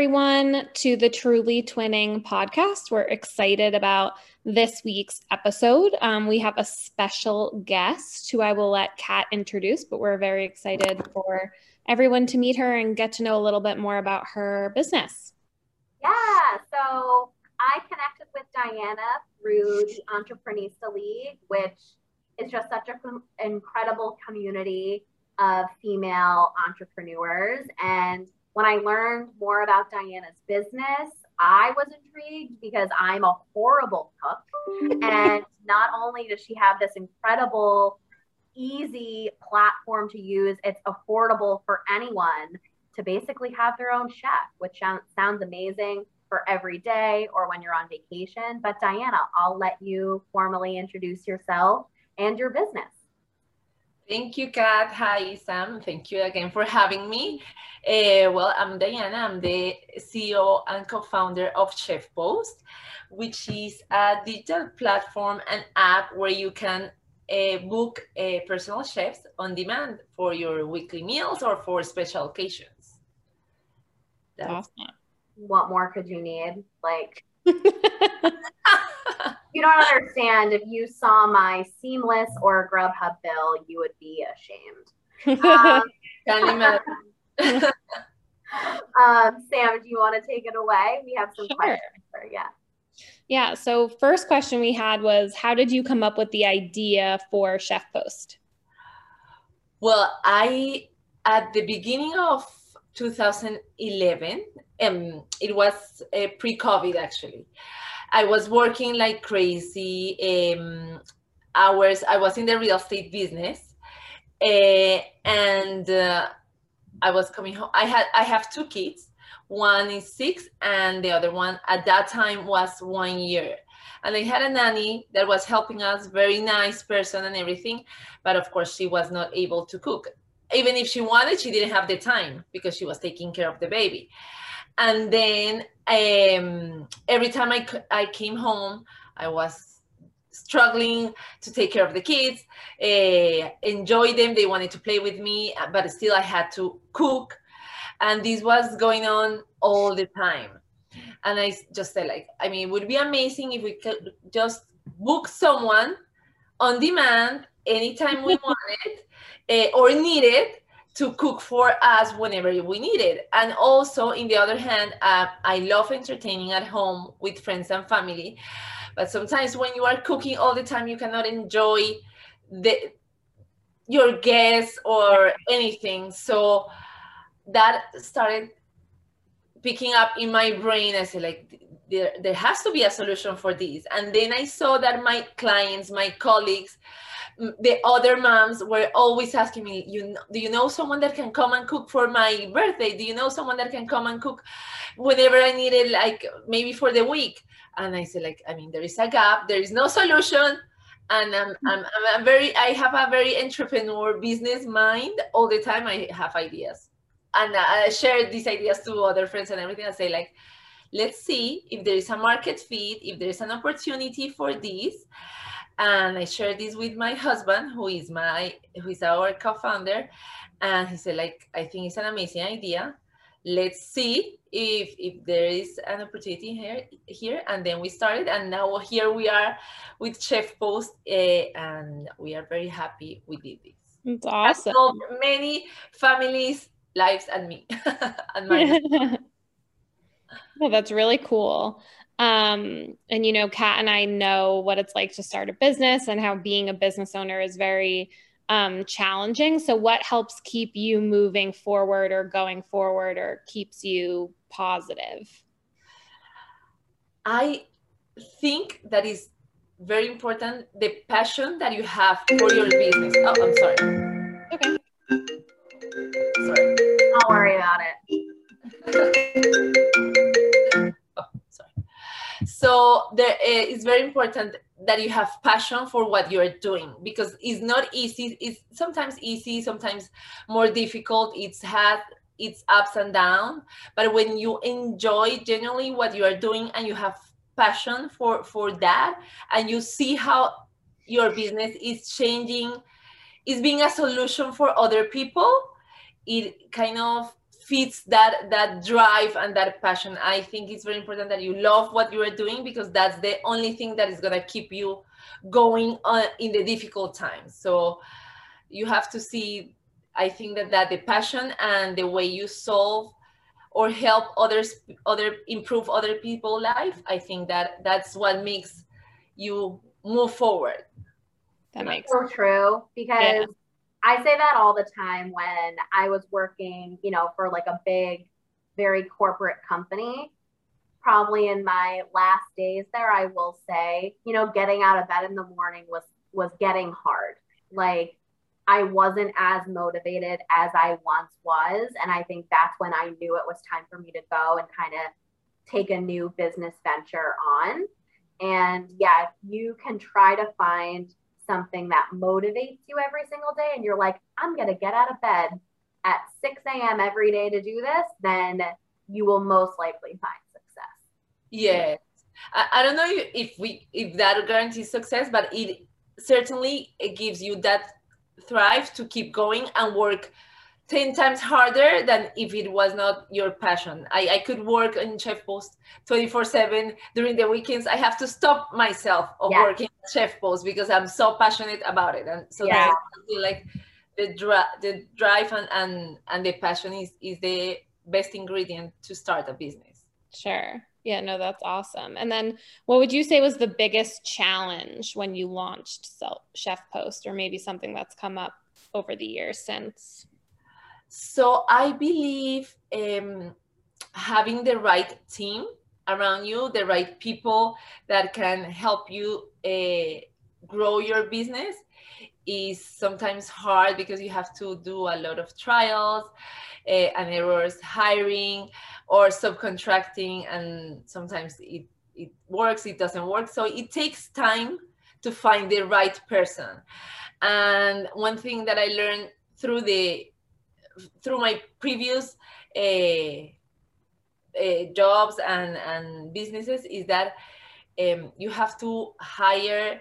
everyone, to the Truly Twinning podcast. We're excited about this week's episode. Um, we have a special guest who I will let Kat introduce, but we're very excited for everyone to meet her and get to know a little bit more about her business. Yeah, so I connected with Diana through the Entreprenista League, which is just such an incredible community of female entrepreneurs. And when I learned more about Diana's business, I was intrigued because I'm a horrible cook. and not only does she have this incredible, easy platform to use, it's affordable for anyone to basically have their own chef, which sounds amazing for every day or when you're on vacation. But Diana, I'll let you formally introduce yourself and your business. Thank you, Kat. Hi, Sam. Thank you again for having me. Uh, well, I'm Diana. I'm the CEO and co-founder of Chef Post, which is a digital platform and app where you can uh, book uh, personal chefs on demand for your weekly meals or for special occasions. That's awesome. What more could you need? Like you don't understand. If you saw my Seamless or Grubhub bill, you would be ashamed. Um, um, Sam, do you want to take it away? We have some sure. questions. For, yeah. Yeah. So, first question we had was How did you come up with the idea for Chef Post? Well, I, at the beginning of 2011, um, it was uh, pre COVID actually. I was working like crazy um, hours. I was in the real estate business, uh, and uh, I was coming home. I had I have two kids. One is six, and the other one at that time was one year. And I had a nanny that was helping us, very nice person and everything, but of course she was not able to cook. Even if she wanted, she didn't have the time because she was taking care of the baby and then um, every time I, I came home i was struggling to take care of the kids uh, enjoy them they wanted to play with me but still i had to cook. And this was going on all the time. And i just said like i mean it would be amazing if we could just book someone on demand anytime we wanted uh, or needed to cook for us whenever we need it. And also, in the other hand, uh, I love entertaining at home with friends and family. But sometimes when you are cooking all the time, you cannot enjoy the your guests or anything. So that started picking up in my brain. I said, like, there, there has to be a solution for this. And then I saw that my clients, my colleagues, the other moms were always asking me, "You do you know someone that can come and cook for my birthday? Do you know someone that can come and cook whenever I need it, like maybe for the week?" And I said, "Like, I mean, there is a gap. There is no solution." And I'm, mm. I'm, I'm very, I have a very entrepreneur business mind all the time. I have ideas, and I share these ideas to other friends and everything. I say like, let's see if there is a market fit, if there is an opportunity for this and I shared this with my husband, who is my who is our co-founder, and he said, like, I think it's an amazing idea. Let's see if if there is an opportunity here here, and then we started, and now here we are with Chef Post, uh, and we are very happy we did this. It's awesome. many families' lives and me and mine. well, that's really cool. Um, and you know, Kat and I know what it's like to start a business and how being a business owner is very um, challenging. So, what helps keep you moving forward or going forward or keeps you positive? I think that is very important the passion that you have for your business. Oh, I'm sorry. Okay. Sorry. Don't worry about it. So there, eh, it's very important that you have passion for what you're doing because it's not easy. It's sometimes easy, sometimes more difficult. It's had its ups and downs. But when you enjoy genuinely what you are doing and you have passion for for that, and you see how your business is changing, is being a solution for other people, it kind of fits that that drive and that passion. I think it's very important that you love what you are doing because that's the only thing that is going to keep you going on in the difficult times. So you have to see i think that that the passion and the way you solve or help others other improve other people life i think that that's what makes you move forward. That makes so true because yeah. I say that all the time when I was working, you know, for like a big, very corporate company. Probably in my last days there, I will say, you know, getting out of bed in the morning was was getting hard. Like I wasn't as motivated as I once was. And I think that's when I knew it was time for me to go and kind of take a new business venture on. And yeah, you can try to find something that motivates you every single day and you're like, I'm going to get out of bed at 6 a.m. every day to do this, then you will most likely find success. Yes. I, I don't know if we if that guarantees success, but it certainly it gives you that thrive to keep going and work 10 times harder than if it was not your passion. I, I could work in Chef Post 24 7 during the weekends. I have to stop myself of yeah. working Chef Post because I'm so passionate about it. And so yeah. like the, dri- the drive and, and, and the passion is, is the best ingredient to start a business. Sure. Yeah, no, that's awesome. And then what would you say was the biggest challenge when you launched Chef Post or maybe something that's come up over the years since? So I believe um, having the right team around you, the right people that can help you uh, grow your business is sometimes hard because you have to do a lot of trials uh, and errors, hiring or subcontracting, and sometimes it, it works, it doesn't work. So it takes time to find the right person. And one thing that I learned through the through my previous uh, uh, jobs and, and businesses is that um, you have to hire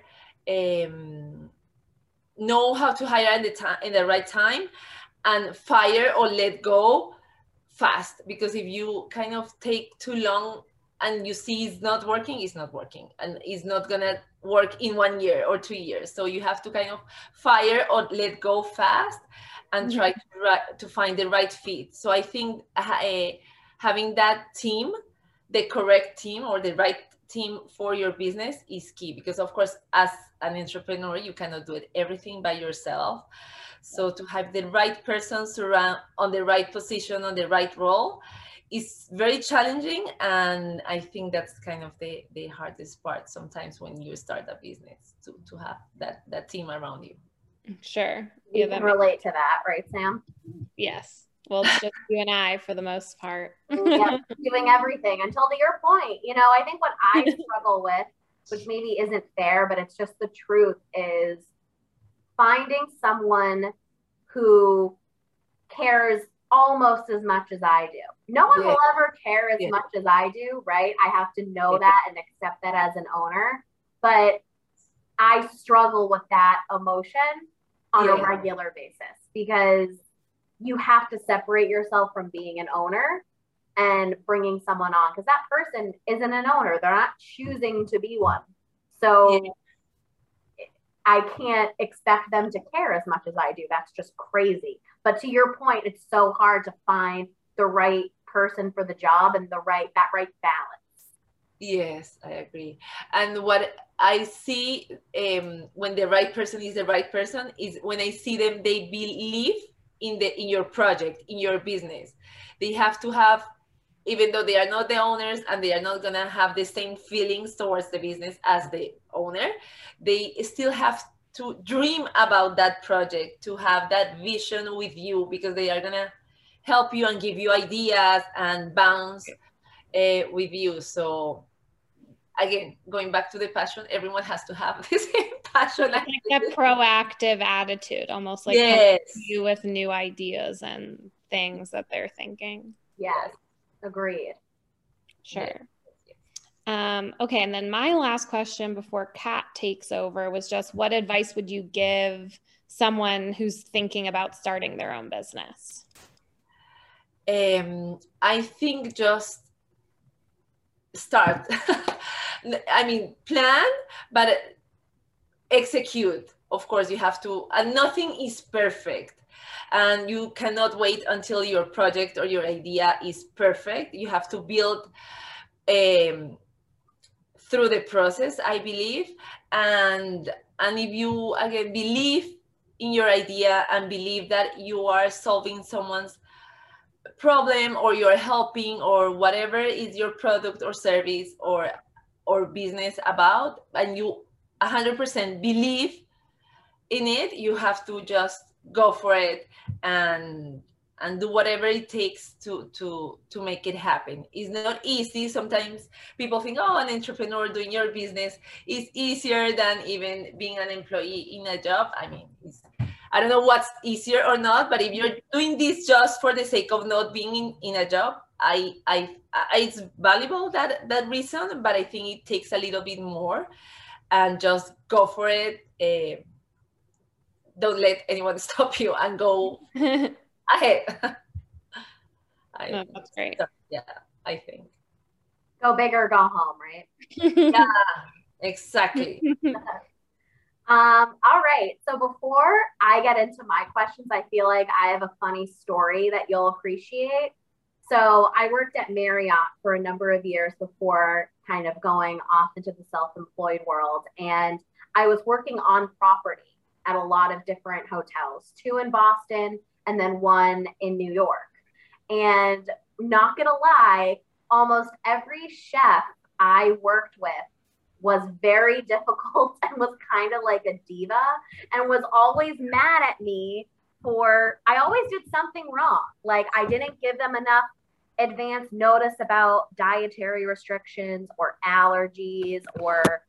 um, know how to hire in the time in the right time and fire or let go fast. Because if you kind of take too long and you see it's not working it's not working. And it's not gonna work in one year or two years so you have to kind of fire or let go fast and mm-hmm. try to, to find the right fit. So I think uh, having that team, the correct team or the right team for your business is key because of course as an entrepreneur you cannot do it everything by yourself so to have the right person around on the right position on the right role is very challenging and i think that's kind of the the hardest part sometimes when you start a business to to have that that team around you Sure. You yeah, can relate to that, right, Sam? Yes. Well, it's just you and I for the most part. yeah, doing everything until to your point. You know, I think what I struggle with, which maybe isn't fair, but it's just the truth, is finding someone who cares almost as much as I do. No one yeah. will ever care as yeah. much as I do, right? I have to know yeah. that and accept that as an owner. But I struggle with that emotion on a regular basis because you have to separate yourself from being an owner and bringing someone on because that person isn't an owner. They're not choosing to be one. So. I can't expect them to care as much as I do. That's just crazy. But to your point, it's so hard to find the right person for the job and the right that right balance. Yes, I agree. And what I see um, when the right person is the right person is when I see them, they believe in the in your project, in your business. They have to have, even though they are not the owners and they are not gonna have the same feelings towards the business as the owner, they still have to dream about that project, to have that vision with you because they are gonna help you and give you ideas and bounce uh, with you. So again, going back to the passion, everyone has to have this same passion. Like a proactive attitude, almost like yes. you with new ideas and things that they're thinking. Yes, agreed. Sure. Um, okay, and then my last question before Kat takes over was just what advice would you give someone who's thinking about starting their own business? Um, I think just start. I mean, plan, but execute. Of course, you have to, and nothing is perfect. And you cannot wait until your project or your idea is perfect. You have to build um, through the process, I believe. And and if you again believe in your idea and believe that you are solving someone's problem or you're helping or whatever is your product or service or or business about and you 100% believe in it you have to just go for it and and do whatever it takes to to to make it happen. It's not easy. Sometimes people think oh an entrepreneur doing your business is easier than even being an employee in a job. I mean i don't know what's easier or not but if you're doing this just for the sake of not being in, in a job I, I i it's valuable that that reason but i think it takes a little bit more and just go for it uh, don't let anyone stop you and go ahead. I, oh, that's great. So, yeah, I think. Go big or go home, right? yeah, exactly. Um, all right. So before I get into my questions, I feel like I have a funny story that you'll appreciate. So I worked at Marriott for a number of years before kind of going off into the self-employed world. And I was working on property at a lot of different hotels, two in Boston and then one in New York. And not gonna lie, almost every chef I worked with was very difficult and was kind of like a diva and was always mad at me for I always did something wrong. Like I didn't give them enough advance notice about dietary restrictions or allergies or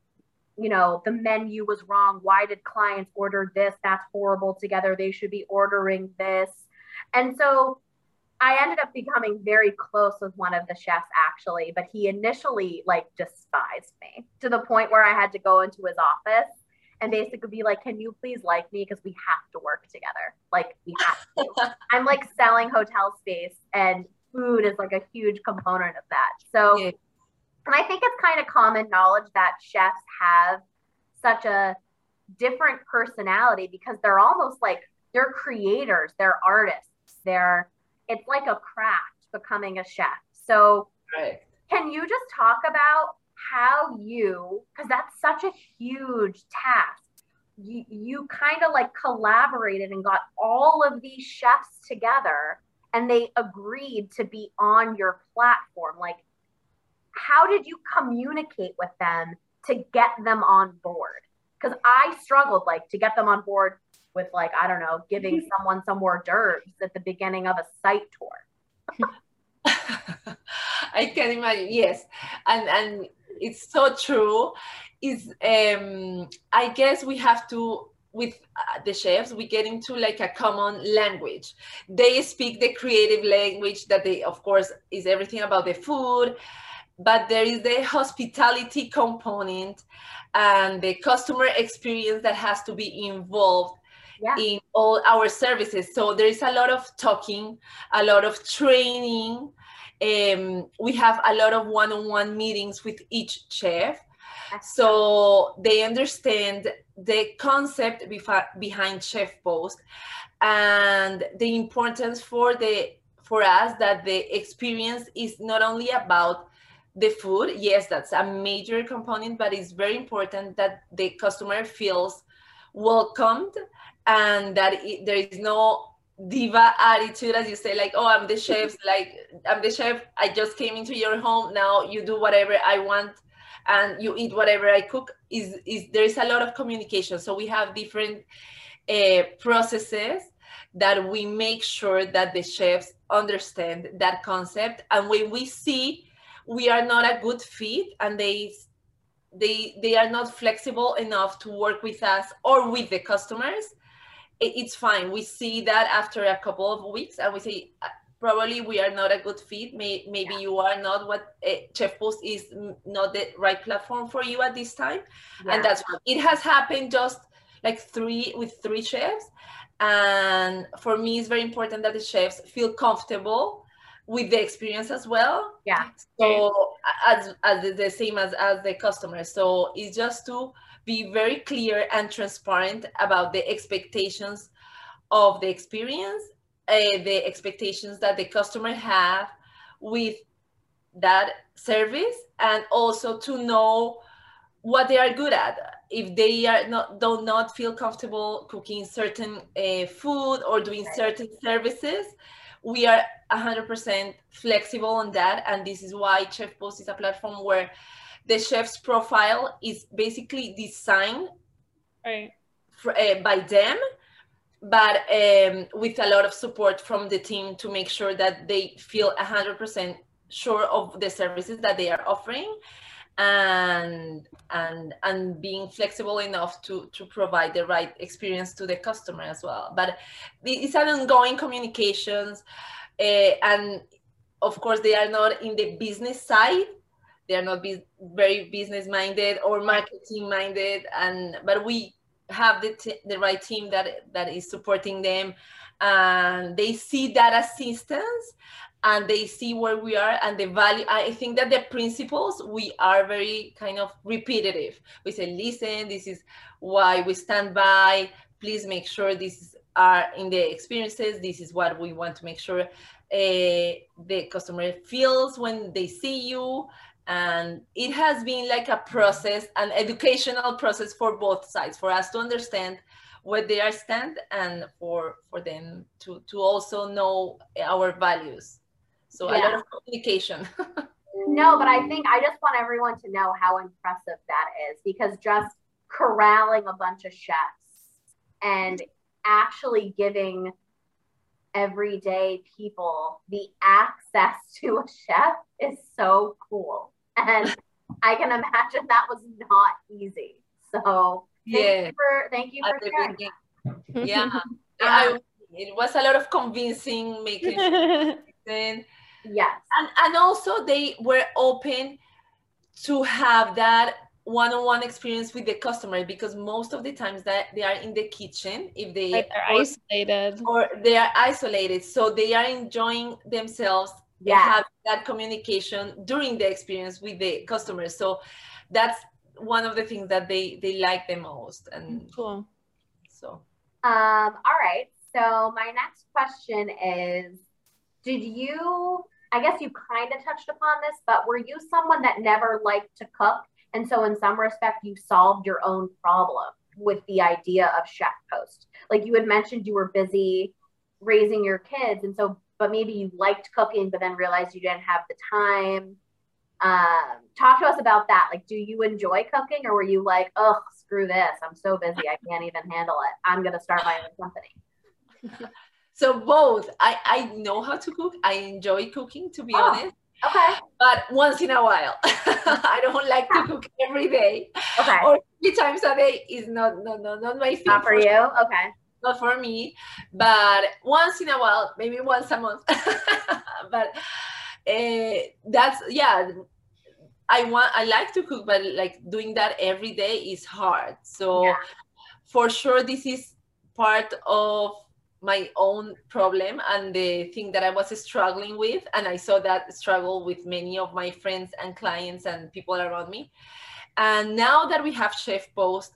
you know, the menu was wrong. Why did clients order this? That's horrible together. They should be ordering this. And so I ended up becoming very close with one of the chefs actually, but he initially like despised me to the point where I had to go into his office and basically be like, "Can you please like me because we have to work together. Like we have to." I'm like selling hotel space and food is like a huge component of that. So yeah. And I think it's kind of common knowledge that chefs have such a different personality because they're almost like they're creators, they're artists, they're it's like a craft becoming a chef. So right. can you just talk about how you because that's such a huge task you, you kind of like collaborated and got all of these chefs together and they agreed to be on your platform like how did you communicate with them to get them on board? Because I struggled like to get them on board with like, I don't know, giving someone some hors d'oeuvres at the beginning of a site tour. I can imagine, yes. And and it's so true. Is um I guess we have to with uh, the chefs we get into like a common language they speak the creative language that they of course is everything about the food but there is the hospitality component and the customer experience that has to be involved yeah. in all our services. So there is a lot of talking, a lot of training. Um, we have a lot of one-on-one meetings with each chef. So they understand the concept behind Chef Post and the importance for the for us that the experience is not only about the food yes that's a major component but it's very important that the customer feels welcomed and that it, there is no diva attitude as you say like oh i'm the chef like i'm the chef. I just came into your home. Now you do whatever i want and you eat whatever i cook. Is is there is a lot of communication. So we have different uh, processes that we make sure that the chefs understand that concept. And when we see we are not a good fit and they they they are not flexible enough to work with us or with the customers it's fine we see that after a couple of weeks and we say uh, probably we are not a good fit May, maybe yeah. you are not what uh, chef post is not the right platform for you at this time yeah. and that's it has happened just like three with three chefs and for me it's very important that the chefs feel comfortable with the experience as well. Yeah. So as as the same as as the customer. So it's just to be very clear and transparent about the expectations of the experience, uh, the expectations that the customer have with that service, and also to know what they are good at. If they are not do not feel comfortable cooking certain uh, food or doing certain services, we are 100% flexible on that, and this is why Chef Post is a platform where the chef's profile is basically designed right. for, uh, by them but um, with a lot of support from the team to make sure that they feel 100% sure of the services that they are offering and and and being flexible enough to to provide the right experience to the customer as well but it's an ongoing communications uh, and of course they are not in the business side they are not be very business minded or marketing minded and but we have the, t- the right team that that is supporting them. And they see that assistance and they see where we are and the value i think that the principles we are very kind of repetitive. We say listen this is why we stand by. Please make sure this are in the experiences. This is what we want to make sure uh, the customer feels when they see you and it has been like a process an educational process for both sides for us to understand where they are stand and for for them to to also know our values. So yeah. a lot of communication. No but i think i just want everyone to know how impressive that is because just corralling a bunch of chefs and actually giving everyday people the access to a chef is so cool and I can imagine that was not easy. So thank yeah. you for thank you for sharing. Yeah, I, it was a lot of convincing, making yes, and and also they were open to have that one-on-one experience with the customer because most of the times that they are in the kitchen if they right, are isolated or they are isolated so they are enjoying themselves yeah. have that communication during the experience with the customers. So that's one of the things that they they like the most and cool. so. Um all right. So my next question is did you i guess you kind of touched upon this but were you someone that never liked to cook? And so in some respect you solved your own problem with the idea of chef post. Like you had mentioned you were busy raising your kids. And so but maybe you liked cooking, but then realized you didn't have the time. Um, talk to us about that. Like, do you enjoy cooking, or were you like, oh, screw this, I'm so busy, I can't even handle it. I'm gonna start my own company. so both. I I know how to cook. I enjoy cooking, to be oh, honest. Okay. But once in a while, I don't like to cook every day. Okay. Or three times a day is not no no not my thing. Not for you. Okay not for me, but once in a while, maybe once a month. but uh, that's yeah. I want I like to cook, but like doing that every day is hard. So yeah. for sure, this is part of my own problem and the thing that I was struggling with. And I saw that struggle with many of my friends and clients and people around me. And now that we have Chef Post,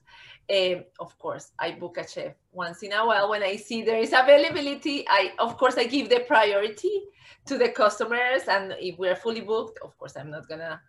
um, of course, I book a chef once in a while when I see there is availability. I, of course, I give the priority to the customers, and if we're fully booked, of course, I'm not gonna.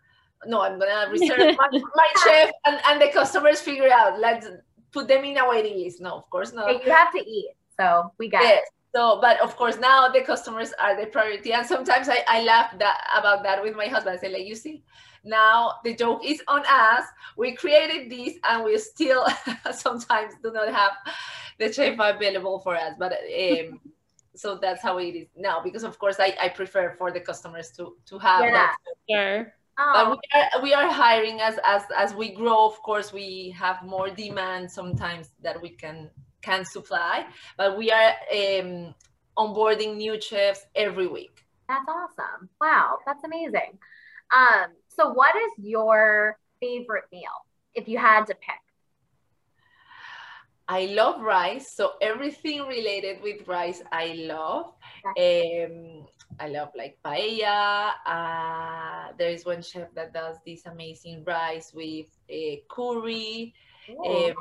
No, I'm gonna reserve my, my chef, and, and the customers figure out. Let's put them in a waiting list. No, of course not. You have to eat, so we got yes. it. So, but of course, now the customers are the priority, and sometimes I, I laugh that about that with my husband. I say, like, you see, now the joke is on us. We created this and we still sometimes do not have the chef available for us. But um, so that's how it is now because of course I, I prefer for the customers to to have yeah. that. Sure. But we are, we are hiring as, as as we grow. Of course, we have more demand sometimes that we can can supply. But we are um, onboarding new chefs every week. That's awesome! Wow, that's amazing. Um, so, what is your favorite meal if you had to pick? I love rice, so everything related with rice I love. Um, I love like paella. Uh, there is one chef that does this amazing rice with a curry. Um,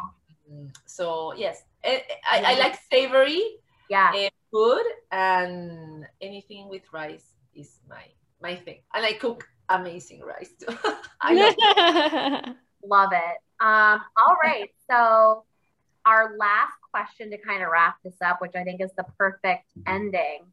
so yes, I, I, I, like savory yeah. Uh, food, and anything with rice is my my thing. And I cook amazing rice too. I love, love it. Um, all right, so our last question to kind of wrap this up, which I think is the perfect ending.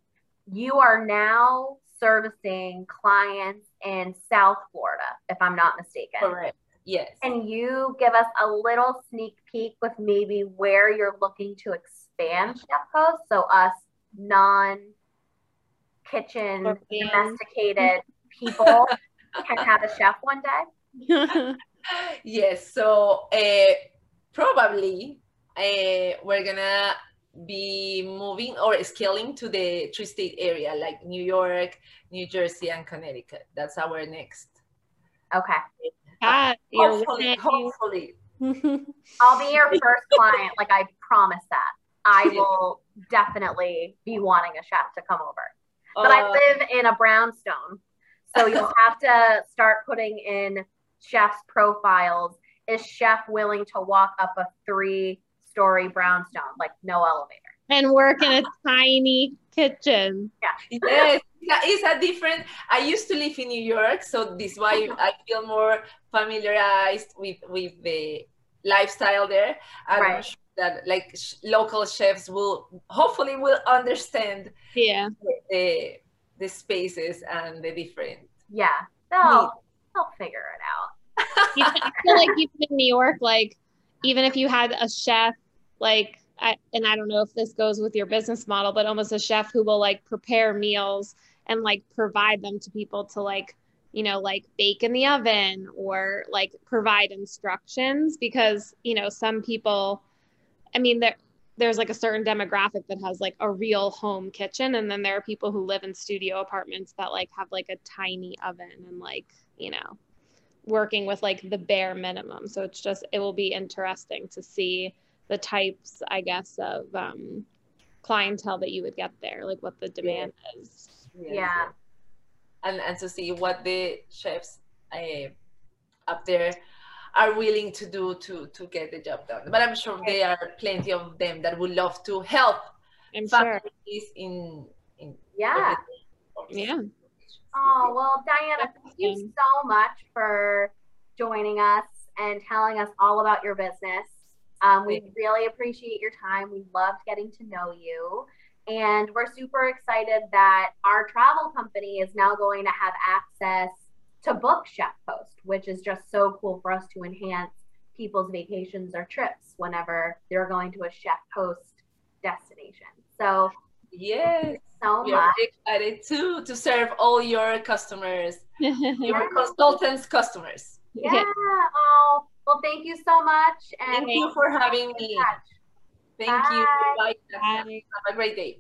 You are now servicing clients in South Florida, if I'm not mistaken. Correct. Yes. Can you give us a little sneak peek with maybe where you're looking to expand Chef Post so us non kitchen domesticated people can have a chef one day? yes. So uh, probably uh, we're gonna be moving or scaling to the tri-state area like New York, New Jersey, and Connecticut. That's our next. Okay. Ah, hopefully, hopefully. I'll be your first client. Like I promise that. I will definitely be wanting a chef to come over. But uh, I live in a brownstone. So you'll have to start putting in chef's profiles. Is chef willing to walk up a three story brownstone, like no elevator? And work in a tiny kitchen. Yeah. Yes. It's a different. I used to live in New York, so this is why I feel more familiarized with with the lifestyle there. I'm right. sure that like sh- local chefs will hopefully will understand. Yeah. The, the, the spaces and the different. Yeah, they'll they'll figure it out. I feel like even in New York, like even if you had a chef, like I, and I don't know if this goes with your business model, but almost a chef who will like prepare meals and like provide them to people to like you know like bake in the oven or like provide instructions because you know some people i mean there there's like a certain demographic that has like a real home kitchen and then there are people who live in studio apartments that like have like a tiny oven and like you know working with like the bare minimum so it's just it will be interesting to see the types i guess of um clientele that you would get there like what the demand yeah. is yeah and and to see what the chefs uh, up there are willing to do to to get the job done. But I'm sure there are plenty of them that would love to help I'm families sure. in in yeah yeah. Oh well, Diana, thank you so much for joining us and telling us all about your business. Um, we really appreciate your time. We loved getting to know you. And we're super excited that our travel company is now going to have access to book Chef Post, which is just so cool for us to enhance people's vacations or trips whenever they're going to a Chef Post destination. So, yes, so we much. are excited too to serve all your customers, your consultants' customers. Yeah. yeah. Oh, well, thank you so much. And thank you for having me. Thank Bye. you. Bye. Bye. Have a great day.